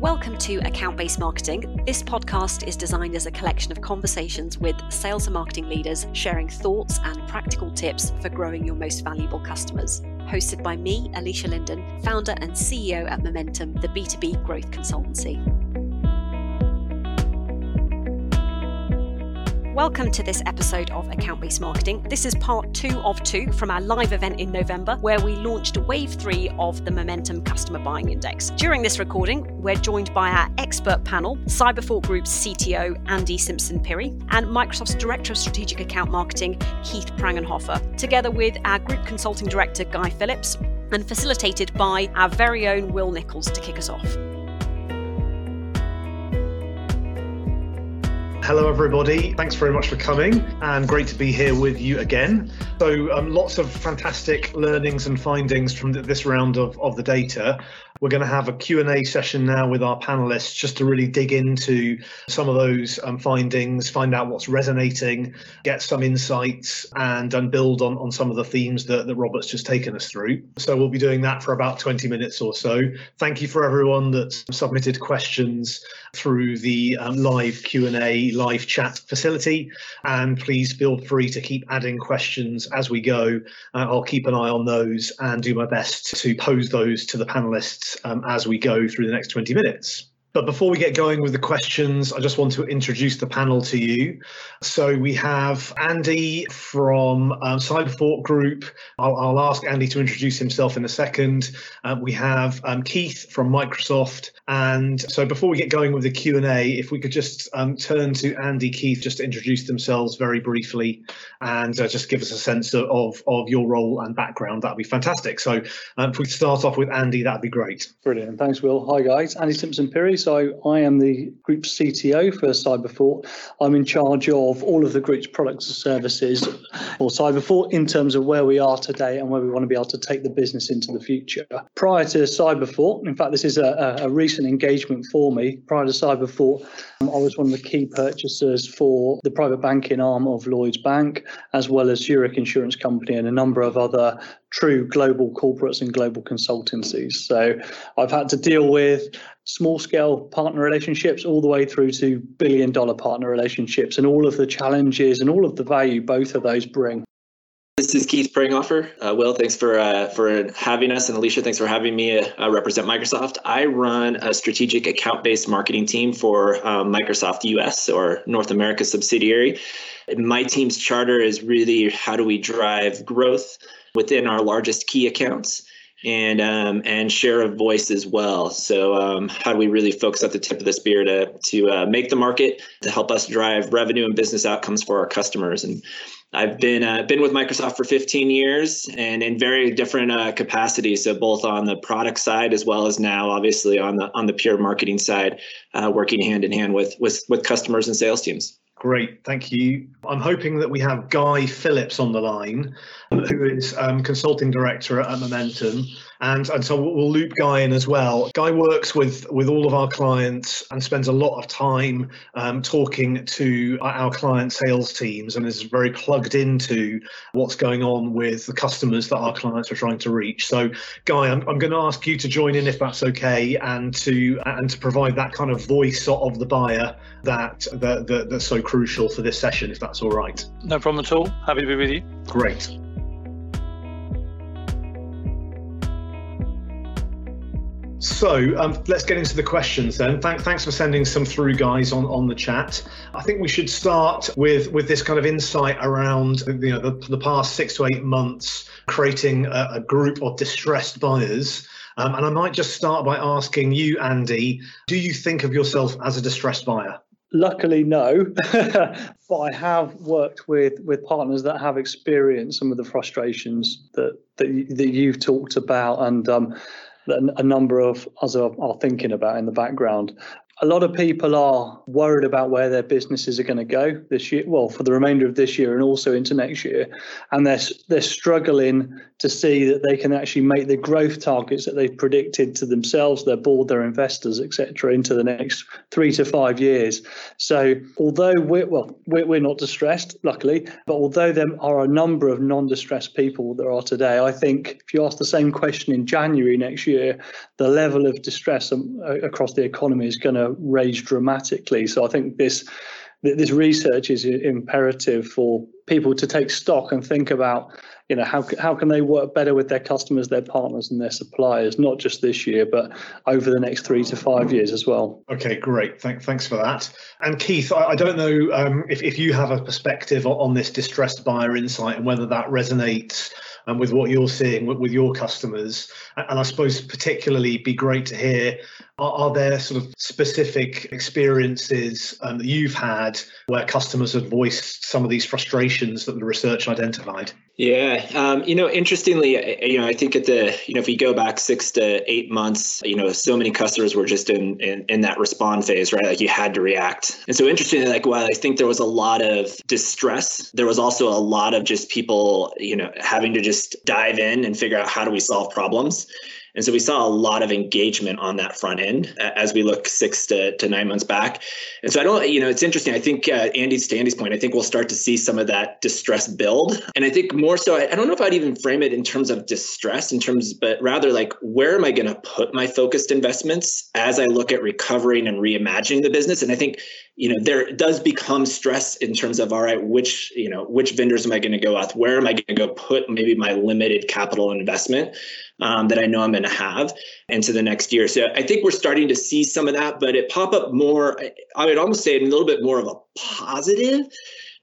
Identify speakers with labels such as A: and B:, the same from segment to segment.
A: Welcome to Account Based Marketing. This podcast is designed as a collection of conversations with sales and marketing leaders sharing thoughts and practical tips for growing your most valuable customers. Hosted by me, Alicia Linden, founder and CEO at Momentum, the B2B growth consultancy. Welcome to this episode of Account Based Marketing. This is part two of two from our live event in November, where we launched wave three of the Momentum Customer Buying Index. During this recording, we're joined by our expert panel, Cyberfort Group's CTO, Andy Simpson Pirri, and Microsoft's Director of Strategic Account Marketing, Keith Prangenhofer, together with our Group Consulting Director, Guy Phillips, and facilitated by our very own Will Nichols to kick us off.
B: Hello, everybody. Thanks very much for coming, and great to be here with you again. So, um, lots of fantastic learnings and findings from this round of, of the data. We're going to have a Q&A session now with our panelists just to really dig into some of those um, findings, find out what's resonating, get some insights and, and build on, on some of the themes that, that Robert's just taken us through. So we'll be doing that for about 20 minutes or so. Thank you for everyone that's submitted questions through the um, live Q&A, live chat facility. And please feel free to keep adding questions as we go. Uh, I'll keep an eye on those and do my best to pose those to the panelists um, as we go through the next 20 minutes. But before we get going with the questions, I just want to introduce the panel to you. So we have Andy from um, Cyberfort Group. I'll, I'll, ask Andy to introduce himself in a second. Uh, we have um, Keith from Microsoft. And so before we get going with the Q&A, if we could just um, turn to Andy, Keith, just to introduce themselves very briefly and uh, just give us a sense of, of, your role and background, that'd be fantastic. So um, if we start off with Andy, that'd be great.
C: Brilliant. Thanks, Will. Hi, guys. Andy Simpson Pirri. So I am the group CTO for Cyberfort. I'm in charge of all of the group's products and services for Cyberfort in terms of where we are today and where we want to be able to take the business into the future. Prior to Cyberfort, in fact, this is a, a recent engagement for me. Prior to Cyberfort, um, I was one of the key purchasers for the private banking arm of Lloyds Bank, as well as Zurich Insurance Company and a number of other true global corporates and global consultancies. So I've had to deal with small scale partner relationships all the way through to billion dollar partner relationships and all of the challenges and all of the value both of those bring.
D: This is Keith Prangenhofer. Uh, Will, thanks for uh, for having us, and Alicia, thanks for having me uh, represent Microsoft. I run a strategic account-based marketing team for um, Microsoft US or North America subsidiary. My team's charter is really how do we drive growth within our largest key accounts and um, and share of voice as well. So um, how do we really focus at the tip of the spear to to uh, make the market to help us drive revenue and business outcomes for our customers and I've been uh, been with Microsoft for 15 years and in very different uh, capacities. So both on the product side as well as now, obviously on the on the pure marketing side, uh, working hand in hand with with with customers and sales teams.
B: Great, thank you. I'm hoping that we have Guy Phillips on the line, who is um, consulting director at Momentum and and so we'll loop Guy in as well. Guy works with with all of our clients and spends a lot of time um, talking to our client sales teams and is very plugged into what's going on with the customers that our clients are trying to reach. So, Guy, I'm, I'm going to ask you to join in if that's okay, and to and to provide that kind of voice of the buyer that that, that that's so crucial for this session, if that's all right.
E: No problem at all. Happy to be with you.
B: Great. So um, let's get into the questions then. Th- thanks for sending some through, guys, on, on the chat. I think we should start with with this kind of insight around you know the, the past six to eight months creating a, a group of distressed buyers. Um, and I might just start by asking you, Andy, do you think of yourself as a distressed buyer?
C: Luckily, no. but I have worked with with partners that have experienced some of the frustrations that that, that you've talked about, and um, that a number of us are, are thinking about in the background. A lot of people are worried about where their businesses are going to go this year, well, for the remainder of this year and also into next year. And they're, they're struggling to see that they can actually make the growth targets that they've predicted to themselves, their board, their investors, etc., into the next three to five years. So, although we're well, we're, we're not distressed, luckily, but although there are a number of non-distressed people there are today, I think if you ask the same question in January next year, the level of distress um, across the economy is going to raise dramatically. So, I think this this research is imperative for people to take stock and think about you know how how can they work better with their customers their partners and their suppliers not just this year but over the next three to five years as well.
B: Okay great. Thank, thanks for that. And keith i, I don't know um, if, if you have a perspective on this distressed buyer insight and whether that resonates um, with what you're seeing with, with your customers. And i suppose particularly be great to hear are, are there sort of specific experiences um, that you've had where customers have voiced some of these frustrations that the research identified?
D: Yeah, um, you know, interestingly, you know, I think at the, you know, if we go back six to eight months, you know, so many customers were just in, in in that respond phase, right? Like you had to react. And so interestingly, like while I think there was a lot of distress, there was also a lot of just people, you know, having to just dive in and figure out how do we solve problems. And so we saw a lot of engagement on that front end as we look six to, to nine months back. And so I don't, you know, it's interesting. I think uh, Andy's to Andy's point, I think we'll start to see some of that distress build. And I think more so, I, I don't know if I'd even frame it in terms of distress, in terms, but rather like where am I going to put my focused investments as I look at recovering and reimagining the business? And I think you know there does become stress in terms of all right which you know which vendors am i going to go with? Where am i going to go put maybe my limited capital investment um, that i know i'm going to have into the next year? So i think we're starting to see some of that but it pop up more i would almost say a little bit more of a positive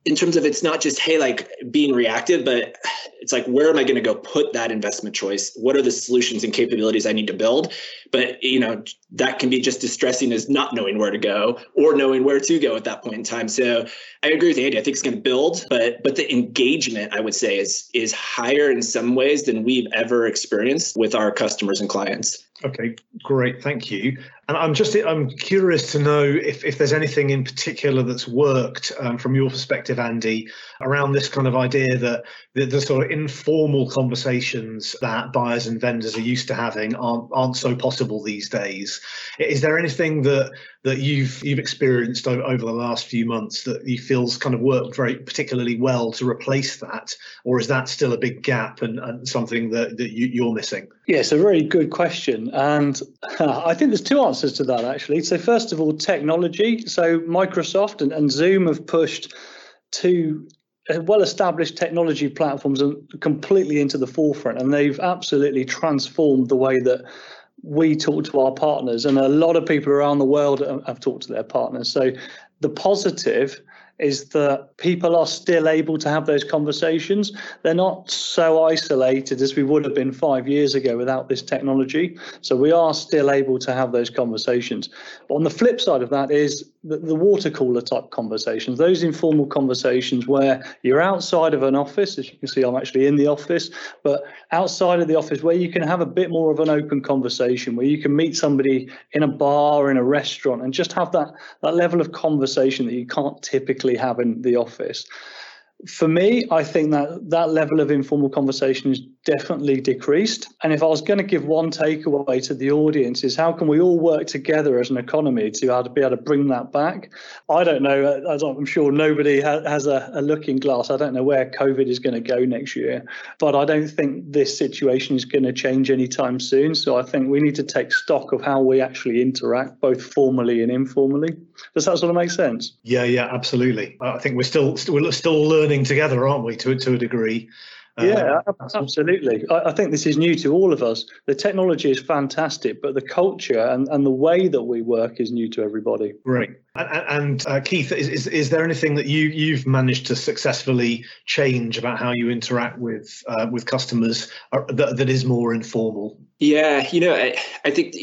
D: in terms of it's not just hey like being reactive but it's like where am i going to go put that investment choice? What are the solutions and capabilities i need to build? But you know that can be just distressing as not knowing where to go or knowing where to go at that point in time. So i agree with andy. I think it's going to build but but the engagement i would say is is higher in some ways than we've ever experienced with our customers and clients
B: Okay, great, thank you. And I'm just I'm curious to know if, if there's anything in particular that's worked um, from your perspective, Andy, around this kind of idea that the, the, sort of informal conversations that buyers and vendors are used to having aren't aren't so possible these days. Is there anything that that you've you've experienced over, the last few months that you feels kind of worked very particularly well to replace that, or is that still a big gap and, and something that, that you, you're missing?
C: Yes, a very good question, and uh, I think there's two answers to that actually. So first of all, technology. So Microsoft and, and Zoom have pushed two well-established technology platforms completely into the forefront, and they've absolutely transformed the way that we talk to our partners, and a lot of people around the world have talked to their partners. So the positive is that people are still able to have those conversations. They're not so isolated as we would have been five years ago without this technology. So we are still able to have those conversations. But on the flip side of that is the, the water cooler type conversations, those informal conversations where you're outside of an office, as you can see, I'm actually in the office, but outside of the office where you can have a bit more of an open conversation, where you can meet somebody in a bar, in a restaurant, and just have that, that level of conversation that you can't typically have in the office for me, I think that that level of informal conversation is definitely decreased. And if I was going to give one takeaway to the audience, is how can we all work together as an economy to be able to, bring that back? I don't know. I'm sure nobody has a, a looking glass. I don't know where COVID is going to go next year, but I don't think this situation is going to change anytime soon. So I think we need to take stock of how we actually interact, both formally and informally. Does that sort of make sense?
B: Yeah, yeah, absolutely. I think we're still we're still learning together, aren't we, to to a degree?
C: Yeah, um, absolutely. I, I, think this is new to all of us. The technology is fantastic, but the culture and, and the way that we work is new to everybody.
B: Right. And, and uh, Keith, is, is, is there anything that you you've managed to successfully change about how you interact with uh, with customers uh, that, that is more informal?
D: Yeah, you know, I, I think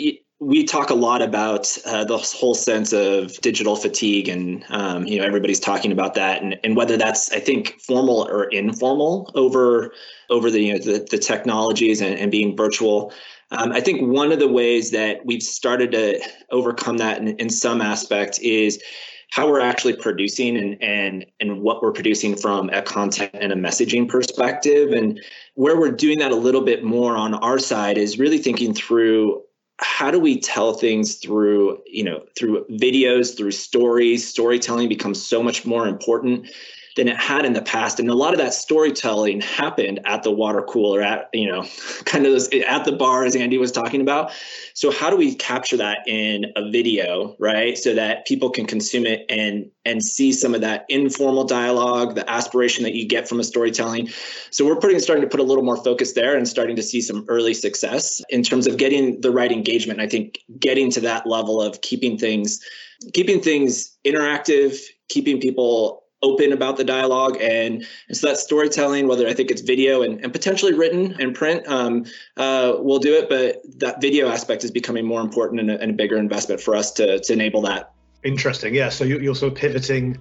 D: we talk a lot about uh, the whole sense of digital fatigue and um, you know everybody's talking about that and, and whether that's i think formal or informal over over the you know, the, the technologies and, and being virtual. Um, I think one of the ways that we've started to overcome that in, in some aspect is how we're actually producing and and and what we're producing from a content and a messaging perspective. And where we're doing that a little bit more on our side is really thinking through how do we tell things through you know through videos through stories? Storytelling becomes so much more important than it had in the past. And a lot of that storytelling happened at the water cooler, at you know, kind of those, at the bar, as Andy was talking about. So how do we capture that in a video, right, so that people can consume it and and see some of that informal dialogue, the aspiration that you get from a storytelling. So we're putting starting to put a little more focus there and starting to see some early success in terms of getting the right engagement. I think getting to that level of keeping things keeping things interactive, keeping people open about the dialogue. And, and so that storytelling whether i think it's video and, and potentially written and print um, uh, we'll do it. But that video aspect is becoming more important and a, and a bigger investment for us to, to enable that.
B: Interesting. Yeah. So you're, sort of pivoting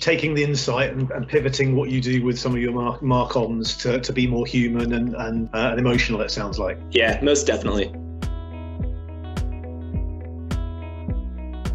B: taking the insight and, and, pivoting what you do with some of your mark, mark-ons to, to be more human and, and, uh, and emotional it sounds like.
D: Yeah most definitely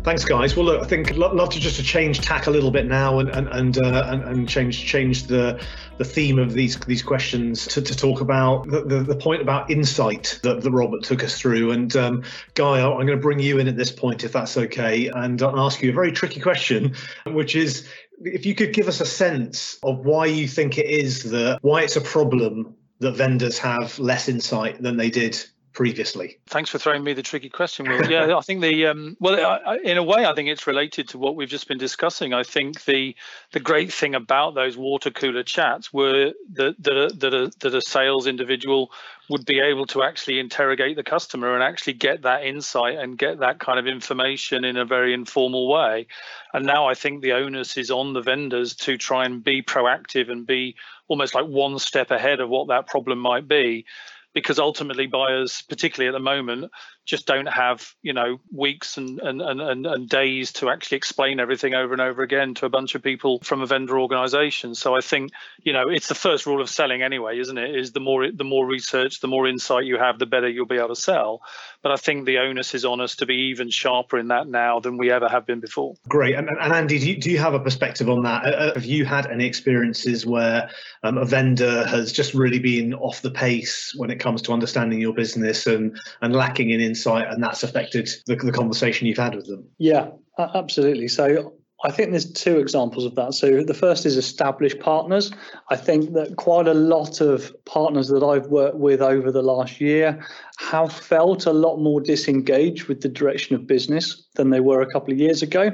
B: Thanks, guys. Well, look, I think lo- love to just to change tack a little bit now and and and uh, and, and, change change the the theme of these these questions to, to talk about the, the, the point about insight that, that Robert took us through. And um, Guy, I'm going to bring you in at this point, if that's okay, and I'll ask you a very tricky question, which is if you could give us a sense of why you think it is that why it's a problem that vendors have less insight than they did previously?
E: Thanks for throwing me the tricky question, Will. Yeah, I think the um, well, I, in a way, I think it's related to what we've just been discussing. I think the the great thing about those water cooler chats were that that that a, that a sales individual would be able to actually interrogate the customer and actually get that insight and get that kind of information in a very informal way. And now I think the onus is on the vendors to try and be proactive and be almost like one step ahead of what that problem might be because ultimately buyers, particularly at the moment, just don't have you know weeks and and, and and days to actually explain everything over and over again to a bunch of people from a vendor organization. So i think you know it's the first rule of selling anyway isn't it? Is the more the more research the more insight you have the better you'll be able to sell. But i think the onus is on us to be even sharper in that now than we ever have been before.
B: Great. And, and andy do you, do you have a perspective on that? Uh, uh, have you had any experiences where um, a vendor has just really been off the pace when it comes to understanding your business and and lacking in insight insight and that's affected the, the conversation you've had with them.
C: Yeah, absolutely. So I think there's two examples of that. So the first is established partners. I think that quite a lot of partners that I've worked with over the last year have felt a lot more disengaged with the direction of business than they were a couple of years ago.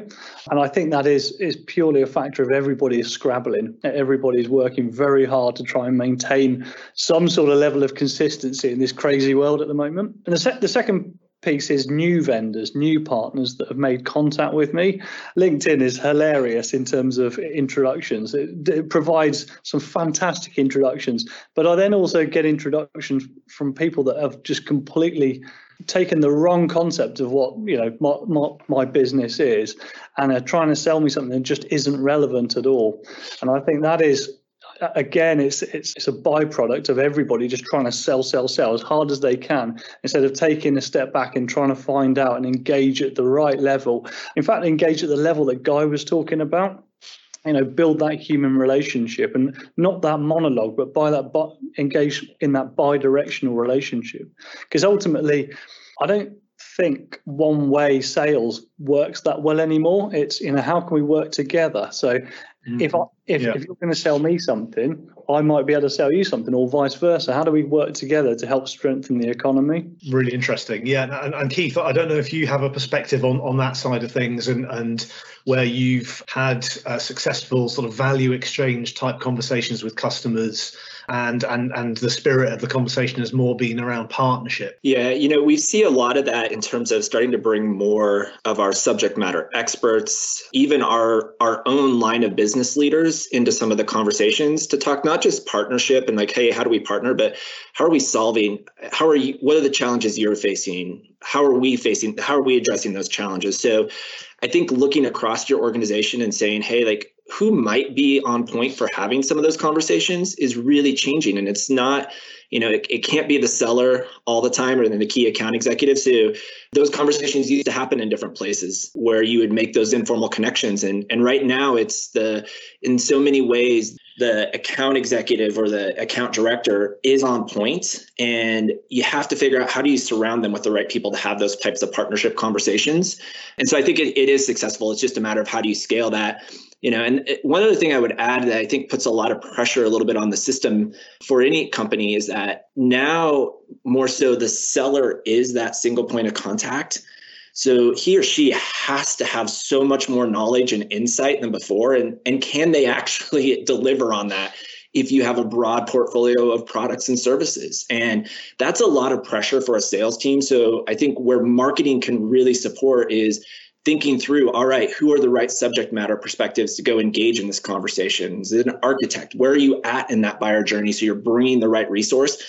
C: And I think that is is purely a factor of everybody is scrabbling. Everybody is working very hard to try and maintain some sort of level of consistency in this crazy world at the moment. And the, se- the second piece is new vendors, new partners that have made contact with me. LinkedIn is hilarious in terms of introductions. It, it, provides some fantastic introductions, but I then also get introductions from people that have just completely taken the wrong concept of what you know my, my, my business is and are trying to sell me something that just isn't relevant at all and i think that is again, it's, it's it's a byproduct of everybody just trying to sell, sell, sell as hard as they can instead of taking a step back and trying to find out and engage at the right level. In fact, engage at the level that Guy was talking about. You know, build that human relationship and not that monologue, but by that but engage in that bi-directional relationship. Because ultimately, I don't think one way sales works that well anymore. It's you know how can we work together? So mm-hmm. if I if, yeah. if you're going to sell me something, I might be able to sell you something, or vice versa. How do we work together to help strengthen the economy?
B: Really interesting. Yeah, and, and Keith, I don't know if you have a perspective on on that side of things, and and where you've had uh, successful sort of value exchange type conversations with customers and and and the spirit of the conversation has more been around partnership.
D: Yeah you know we see a lot of that in terms of starting to bring more of our subject matter experts even our our own line of business leaders into some of the conversations to talk not just partnership and like hey how do we partner but how are we solving how are you what are the challenges you're facing? How are we facing how are we addressing those challenges? So I think looking across your organization and saying, hey, like who might be on point for having some of those conversations is really changing. And it's not you know it, it can't be the seller all the time or then the key account executives who those conversations used to happen in different places where you would make those informal connections. And and right now it's the in so many ways the account executive or the account director is on point and you have to figure out how do you surround them with the right people to have those types of partnership conversations. And so i think it, it is successful. It's just a matter of how do you scale that. You know and uh, one other thing i would add that i think puts a lot of pressure a little bit on the system for any company is that now more so the seller is that single point of contact so he or she has to have so much more knowledge and insight than before. And, and can they actually deliver on that if you have a broad portfolio of products and services? And that's a lot of pressure for a sales team. So I think where marketing can really support is thinking through all right who are the right subject matter perspectives to go engage in this conversation is it an architect where are you at in that buyer journey so you're bringing the right resource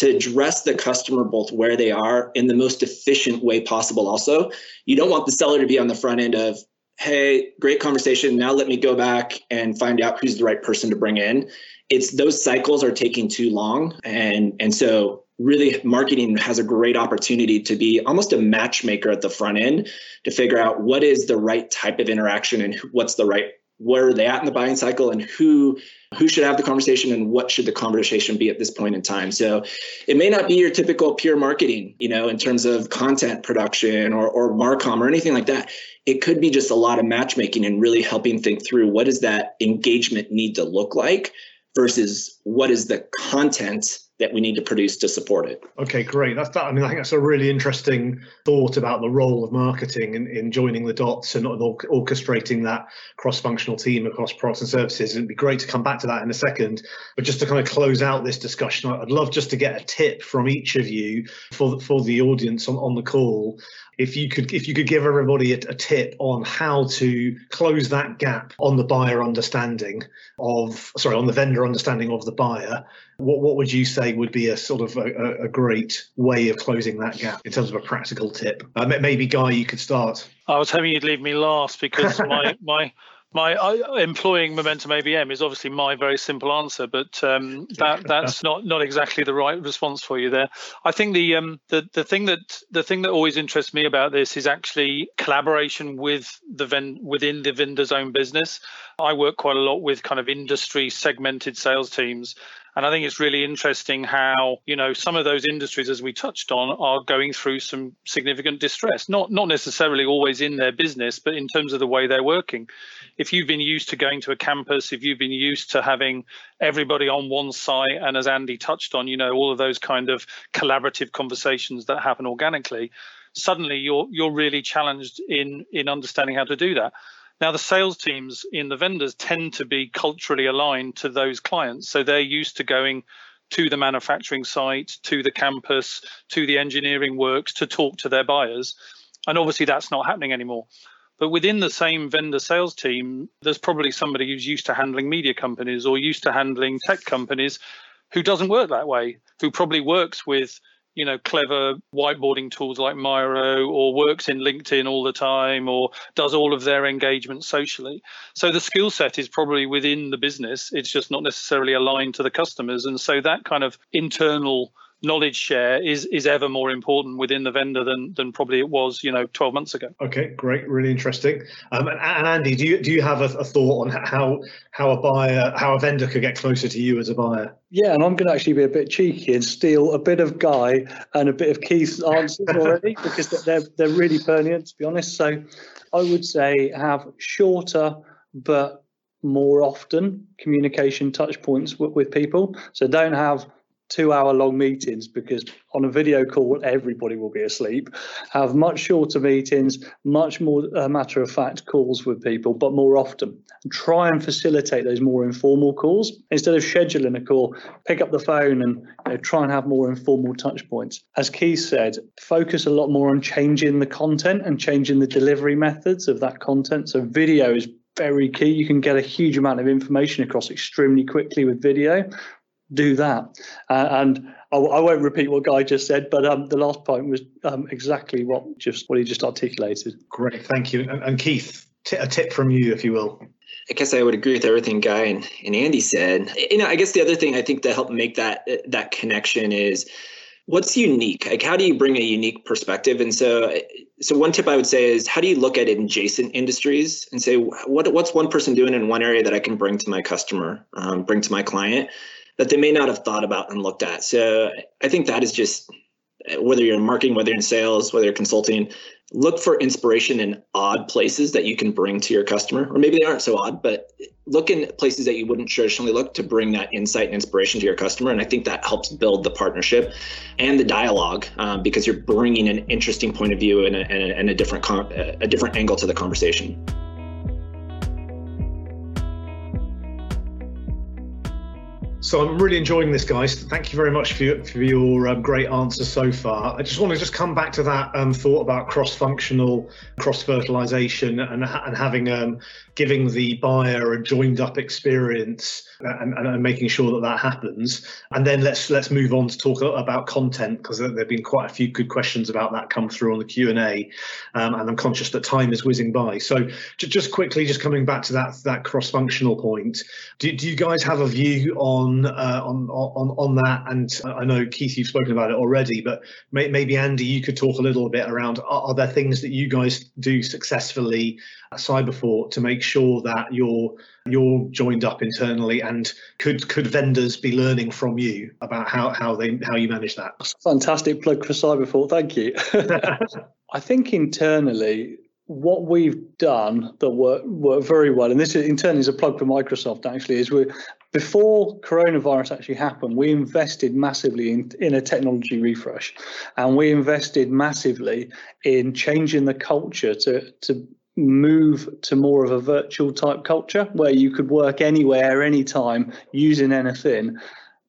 D: to address the customer both where they are in the most efficient way possible also. You don't want the seller to be on the front end of hey great conversation. Now let me go back and find out who's the right person to bring in. It's those cycles are taking too long and and so really marketing has a great opportunity to be almost a matchmaker at the front end to figure out what is the right type of interaction and what's the right where are they at in the buying cycle and who who should have the conversation and what should the conversation be at this point in time. So it may not be your typical pure marketing you know in terms of content production or, or marcom or anything like that. It could be just a lot of matchmaking and really helping think through what does that engagement need to look like versus what is the content that we need to produce to support it.
B: Okay, great. That's that. I mean, I think that's a really interesting thought about the role of marketing in, in joining the dots and, orchestrating that cross-functional team across products and services. It'd be great to come back to that in a second. But just to kind of close out this discussion, I'd love just to get a tip from each of you for the, for the audience on, on the call if you could if you could give everybody a, a, tip on how to close that gap on the buyer understanding of sorry on the vendor understanding of the buyer what what would you say would be a sort of a, a great way of closing that gap in terms of a practical tip? Uh, maybe guy you could start.
E: I was hoping you'd leave me last because my my my uh, employing momentum ABM is obviously my very simple answer, but um, that that's not not exactly the right response for you there. I think the um, the the thing that the thing that always interests me about this is actually collaboration with the ven- within the vendor's own business. I work quite a lot with kind of industry segmented sales teams, and I think it's really interesting how, you know, some of those industries, as we touched on, are going through some significant distress. Not not necessarily always in their business, but in terms of the way they're working. If you've been used to going to a campus, if you've been used to having everybody on one site, and as Andy touched on, you know, all of those kind of collaborative conversations that happen organically, suddenly you're you're really challenged in in understanding how to do that. Now, the sales teams in the vendors tend to be culturally aligned to those clients. So they're used to going to the manufacturing site, to the campus, to the engineering works to talk to their buyers. And obviously, that's not happening anymore. But within the same vendor sales team, there's probably somebody who's used to handling media companies or used to handling tech companies who doesn't work that way, who probably works with you know clever whiteboarding tools like Miro or works in LinkedIn all the time or does all of their engagement socially. So the skill set is probably within the business. It's just not necessarily aligned to the customers. And so that kind of internal knowledge share is is ever more important within the vendor than than probably it was you know 12 months ago.
B: Okay great really interesting. Um, and, and, andy do you do you have a, a, thought on how how a buyer how a vendor could get closer to you as a buyer?
C: Yeah and i'm going to actually be a bit cheeky and steal a bit of guy and a bit of keith's answers already because they're they're really pertinent to be honest. So i would say have shorter but more often communication touch points with, with people. So don't have two hour long meetings because on a video call everybody will be asleep. Have much shorter meetings much more uh, matter of fact calls with people but more often. Try and facilitate those more informal calls. Instead of scheduling a call pick up the phone and you know, try and have more informal touch points. As keith said focus a lot more on changing the content and changing the delivery methods of that content. So video is very key. You can get a huge amount of information across extremely quickly with video, do that. Uh, and I, I, won't repeat what Guy just said, but um, the last point was um, exactly what just what he just articulated.
B: Great, thank you. And, and, Keith, t- a tip from you, if you will.
D: I guess I would agree with everything Guy and, and Andy said. You know, I guess the other thing I think to help make that that connection is what's unique. Like, how do you bring a unique perspective? And so, so one tip I would say is how do you look at adjacent industries and say what what's one person doing in one area that I can bring to my customer, um, bring to my client that they may not have thought about and looked at. So I think that is just whether you're in marketing, whether you're in sales, whether you're consulting, look for inspiration in odd places that you can bring to your customer. Or maybe they aren't so odd, but look in places that you wouldn't traditionally look to bring that insight and inspiration to your customer. And I think that helps build the partnership and the dialogue um, because you're bringing an interesting point of view and a, and a, and a different a different angle to the conversation.
B: So I'm really enjoying this, guys. Thank you very much for your, for your um, great answer so far. I just want to just come back to that um, thought about cross-functional cross-fertilization and, and having um, giving the buyer a joined-up experience and, and, making sure that that happens. And then let's let's move on to talk about content because there have been quite a few good questions about that come through on the Q and A, um, and I'm conscious that time is whizzing by. So just quickly, just coming back to that that cross-functional point, do, do you guys have a view on uh, on on on that? And I know Keith, you've spoken about it already, but may, maybe Andy, you could talk a little bit around are, are there things that you guys do successfully at Cyberfort to make sure that you're you're joined up internally and could could vendors be learning from you about how how they how you manage that?
C: Fantastic plug for cyberfort thank you. I think internally what we've done that worked work very well and this is, internally is a plug for microsoft actually is we before coronavirus actually happened we invested massively in, in a technology refresh. And we invested massively in changing the culture to to move to more of a virtual type culture where you could work anywhere, anytime, using anything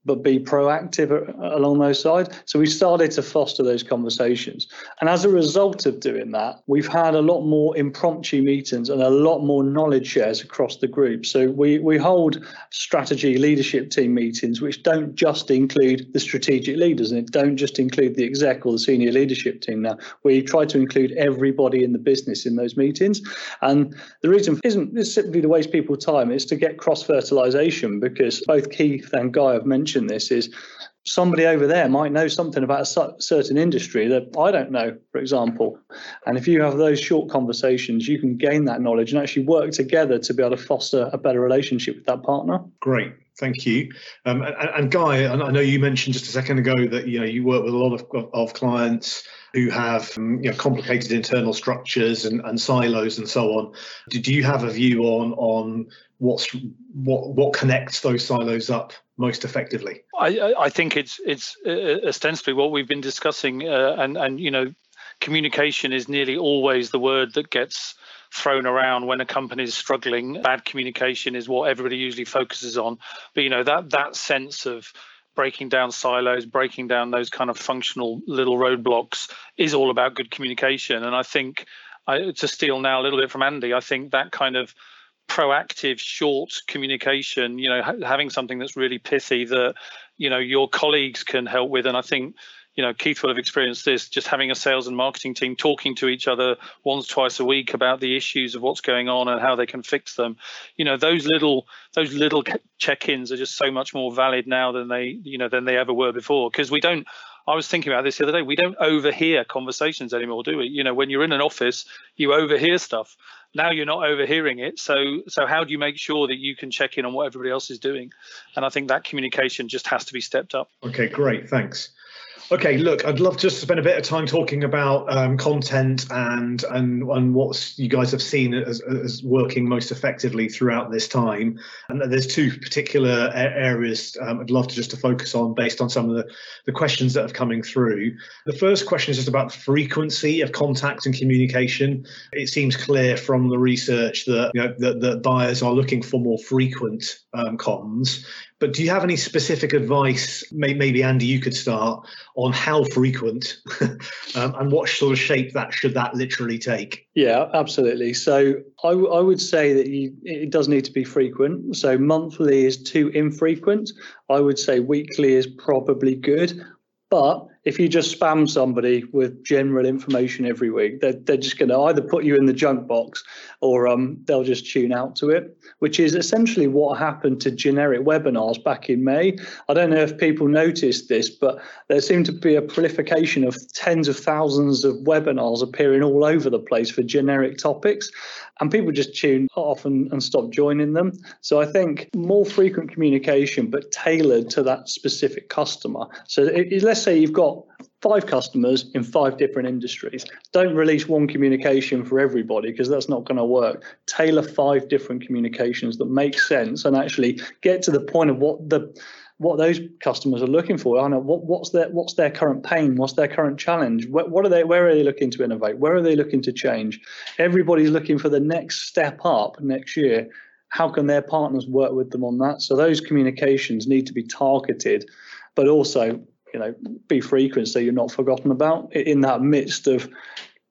C: but be proactive along those sides. So we started to foster those conversations. And as a result of doing that, we've had a lot more impromptu meetings and a lot more knowledge shares across the group. So we, we hold strategy leadership team meetings, which don't just include the strategic leaders and it don't just include the exec or the senior leadership team now. We try to include everybody in the business in those meetings. And the reason isn't simply to waste people's time, it's to get cross-fertilization because both Keith and Guy have mentioned mention this is somebody over there might know something about a certain industry that I don't know, for example. And if you have those short conversations, you can gain that knowledge and actually work together to be able to foster a better relationship with that partner.
B: Great. Thank you. Um, and, and, Guy, I know you mentioned just a second ago that you know you work with a lot of, of clients who have um, you know, complicated internal structures and, and silos and so on. Do you have a view on on what's what what connects those silos up most effectively?
E: I, I think it's it's uh, ostensibly what we've been discussing, uh, and and you know, communication is nearly always the word that gets thrown around when a company is struggling. Bad communication is what everybody usually focuses on, but you know that that sense of breaking down silos, breaking down those kind of functional little roadblocks is all about good communication. And I think, I, to steal now a little bit from Andy, I think that kind of proactive short communication you know ha- having something that's really pithy that you know your colleagues can help with and i think you know keith will have experienced this just having a sales and marketing team talking to each other once twice a week about the issues of what's going on and how they can fix them you know those little those little check-ins are just so much more valid now than they you know than they ever were before because we don't I was thinking about this the other day. We don't overhear conversations anymore, do we? You know, when you're in an office, you overhear stuff now you're not overhearing it. So so how do you make sure that you can check in on what everybody else is doing? And i think that communication just has to be stepped up.
B: Okay great thanks Okay, look, I'd love just to spend a bit of time talking about um, content and and and what you guys have seen as, as working most effectively throughout this time. And there's two particular areas um, I'd love to just to focus on based on some of the, the questions that have coming through. The first question is just about the frequency of contact and communication. It seems clear from the research that you know that, that buyers are looking for more frequent um, comms. But do you have any specific advice? Maybe Andy, you could start on how frequent um, and what sort of shape that should that literally take.
C: Yeah, absolutely. So I, I would say that you, it does need to be frequent. So monthly is too infrequent. I would say weekly is probably good, but if you just spam somebody with general information every week, they're, they're just going to either put you in the junk box or um, they'll just tune out to it, which is essentially what happened to generic webinars back in May. I don't know if people noticed this, but there seemed to be a proliferation of tens of thousands of webinars appearing all over the place for generic topics and people just tune off and, and stop joining them. So I think more frequent communication, but tailored to that specific customer. So it, let's say you've got five customers in five different industries. Don't release one communication for everybody because that's not going to work. Tailor five different communications that make sense and actually get to the point of what the what those customers are looking for. I know what, what's their what's their current pain, what's their current challenge, what, what are they, where are they looking to innovate, where are they looking to change? Everybody's looking for the next step up next year. How can their partners work with them on that? So those communications need to be targeted, but also you know be frequent so you're not forgotten about in that midst of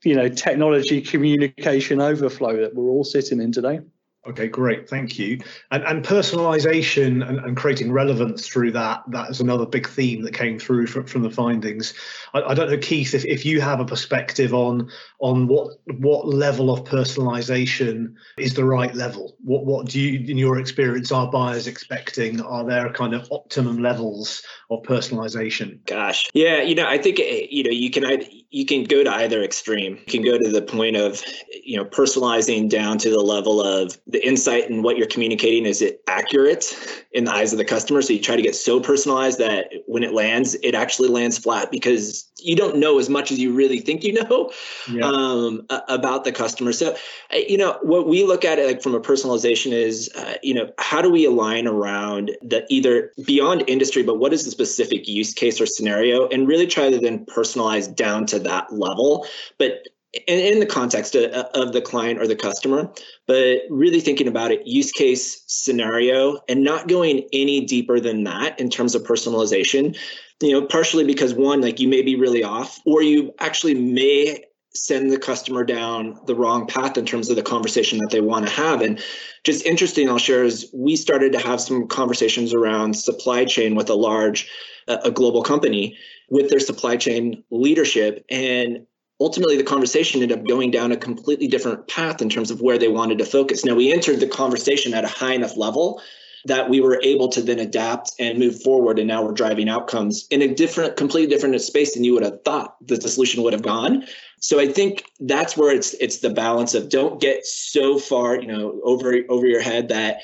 C: you know technology communication overflow that we're all sitting in today.
B: Okay, great, thank you. And, and personalization and, and, creating relevance through that, that is another big theme that came through from, from the findings. I, I, don't know, Keith, if, if you have a perspective on on what what level of personalization is the right level. What what do you, in your experience, are buyers expecting? Are there kind of optimum levels of personalization?
D: Gosh, yeah, you know, I think eh, you know you can you can go to either extreme. You can go to the point of you know personalizing down to the level of the insight and what you're communicating is it accurate in the eyes of the customer so you try to get so personalized that when it lands it actually lands flat because you don't know as much as you really think you know yeah. um, about the customer so you know what we look at it like from a personalization is uh, you know how do we align around the either beyond industry but what is the specific use case or scenario and really try to then personalize down to that level but in, the context of, the client or the customer, but really thinking about it use case scenario and not going any deeper than that in terms of personalization. You know, partially because one, like you may be really off, or you actually may send the customer down the wrong path in terms of the conversation that they want to have. And just interesting, I'll share is we started to have some conversations around supply chain with a large, uh, a global company with their supply chain leadership. And ultimately the conversation ended up going down a completely different path in terms of where they wanted to focus. Now we entered the conversation at a high enough level that we were able to then adapt and move forward and now we're driving outcomes in a different completely different space than you would have thought that the solution would have gone so i think that's where it's it's the balance of don't get so far you know over over your head that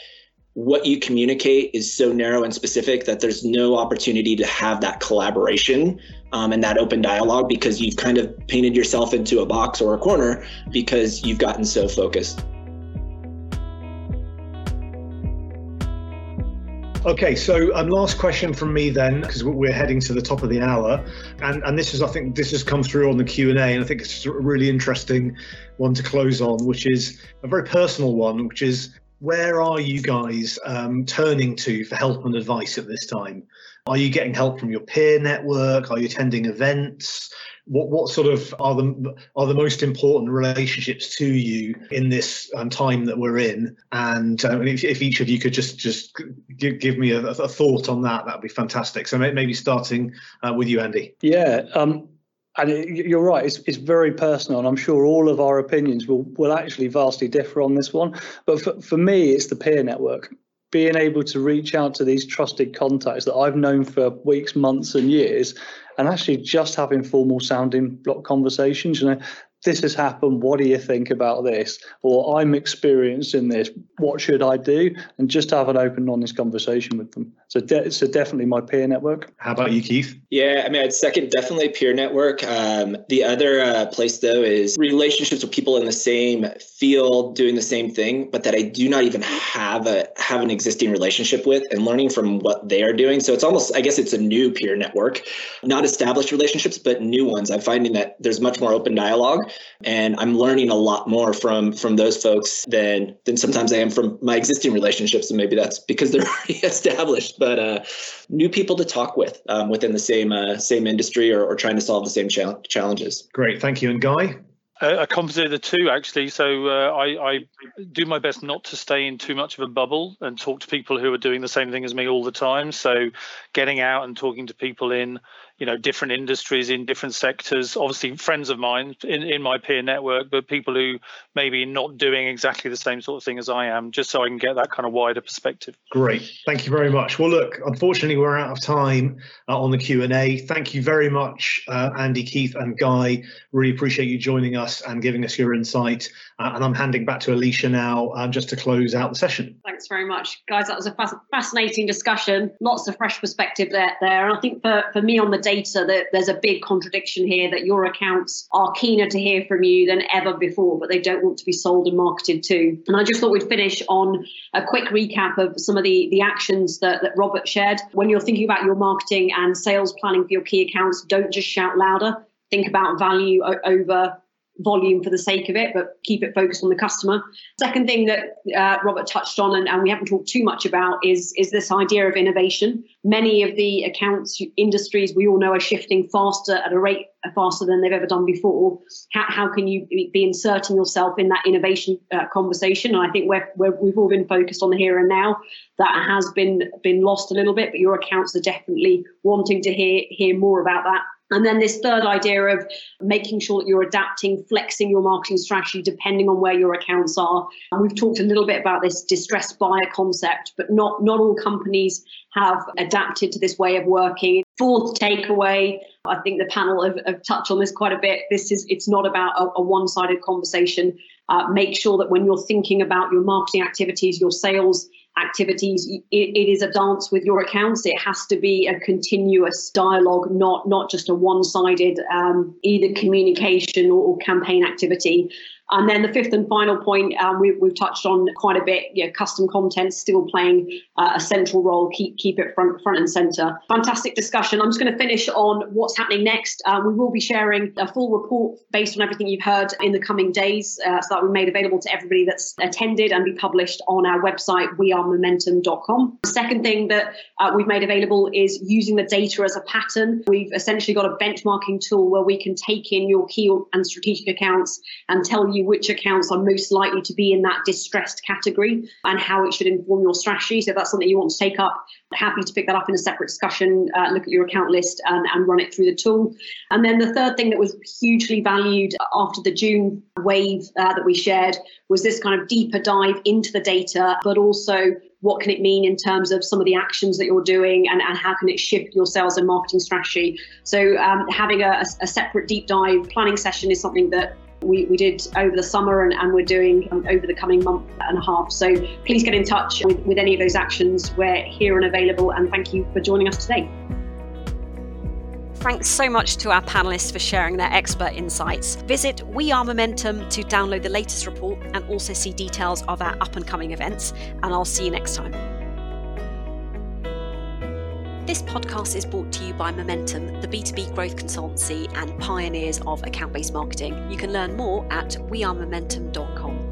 D: what you communicate is so narrow and specific that there's no opportunity to have that collaboration um, and that open dialogue because you've kind of painted yourself into a box or a corner because you've gotten so focused.
B: Okay, so um, last question from me then, because we're heading to the top of the hour, and and this is I think this has come through on the Q and A, and I think it's a really interesting one to close on, which is a very personal one, which is where are you guys um, turning to for help and advice at this time? Are you getting help from your peer network? Are you attending events? What what sort of are the are the most important relationships to you in this um, time that we're in? And uh, if, if, each of you could just just give, give me a, a thought on that, that'd be fantastic. So maybe starting uh, with you, Andy.
C: Yeah. And it, you're right, it's, it's very personal, and I'm sure all of our opinions will, will actually vastly differ on this one. But for, for me, it's the peer network being able to reach out to these trusted contacts that I've known for weeks, months, and years, and actually just having formal sounding block conversations. You know, this has happened. What do you think about this? Or I'm experiencing this. What should I do? And just have an open, honest conversation with them. So, de- so definitely my peer network.
B: How about you, Keith?
D: Yeah, I mean, I'd second definitely peer network. Um, the other uh, place though is relationships with people in the same field doing the same thing, but that I do not even have a have an existing relationship with, and learning from what they are doing. So it's almost, I guess, it's a new peer network, not established relationships, but new ones. I'm finding that there's much more open dialogue, and I'm learning a lot more from from those folks than than sometimes I am from my existing relationships, and maybe that's because they're already established but uh, new people to talk with um, within the same uh, same industry or, or, trying to solve the same cha- challenges.
B: Great, thank you. And Guy.
E: A, composite of the two, actually. So uh, I, I, do my best not to stay in too much of a bubble and talk to people who are doing the same thing as me all the time. So getting out and talking to people in you know different industries in different sectors. Obviously friends of mine in, in my peer network but people who maybe not doing exactly the same sort of thing as i am just so i can get that kind of wider perspective.
B: Great. Thank you very much. Well look unfortunately we're out of time uh, on the q&a thank you very much uh, andy keith and guy. Really appreciate you joining us and giving us your insight. Uh, and i'm handing back to alicia now uh, just to close out the session.
A: Thanks very much guys. That was a fascinating discussion. Lots of fresh perspective there, there. and i think for, for me on the data that there's a big contradiction here that your accounts are keener to hear from you than ever before, but they don't want to be sold and marketed to. And I just thought we'd finish on a quick recap of some of the, the actions that, that Robert shared. When you're thinking about your marketing and sales planning for your key accounts, don't just shout louder. Think about value over volume for the sake of it, but keep it focused on the customer. Second thing that uh, Robert touched on, and, and, we haven't talked too much about, is is this idea of innovation. Many of the accounts industries we all know are shifting faster at a rate faster than they've ever done before. How, how can you be inserting yourself in that innovation uh, conversation? And I think we're, we're, we've all been focused on the here and now. That has been been lost a little bit, but your accounts are definitely wanting to hear hear more about that. And then this third idea of making sure that you're adapting, flexing your marketing strategy depending on where your accounts are. And we've talked a little bit about this distressed buyer concept, but not, not all companies have adapted to this way of working. Fourth takeaway, I think the panel have, have touched on this quite a bit. This is it's not about a, a one-sided conversation. Uh, make sure that when you're thinking about your marketing activities, your sales activities it, it is a dance with your accounts. It has to be a continuous dialogue not not just a one-sided um, either communication or, or campaign activity and then the fifth and final point um, we, have touched on quite a bit. Know, custom content still playing uh, a central role. Keep keep it front front and center. Fantastic discussion. I'm just going to finish on what's happening next. Um, we will be sharing a full report based on everything you've heard in the coming days, uh, so that be made available to everybody that's attended and be published on our website wearemomentum.com. The second thing that uh, we've made available is using the data as a pattern. We've essentially got a benchmarking tool where we can take in your key and strategic accounts and tell you you which accounts are most likely to be in that distressed category and how it should inform your strategy. So if that's something you want to take up, happy to pick that up in a separate discussion, uh, look at your account list and, and run it through the tool. And then the third thing that was hugely valued after the June wave uh, that we shared was this kind of deeper dive into the data, but also what can it mean in terms of some of the actions that you're doing and, and how can it shift your sales and marketing strategy. So um, having a, a separate deep dive planning session is something that we, we did over the summer and, and we're doing um, over the coming month and a half. So please get in touch with, with any of those actions. We're here and available. And thank you for joining us today. Thanks so much to our panelists for sharing their expert insights. Visit We Are Momentum to download the latest report and also see details of our up and coming events. And I'll see you next time. This podcast is brought to you by Momentum, the B2B growth consultancy and pioneers of account based marketing. You can learn more at wearemomentum.com.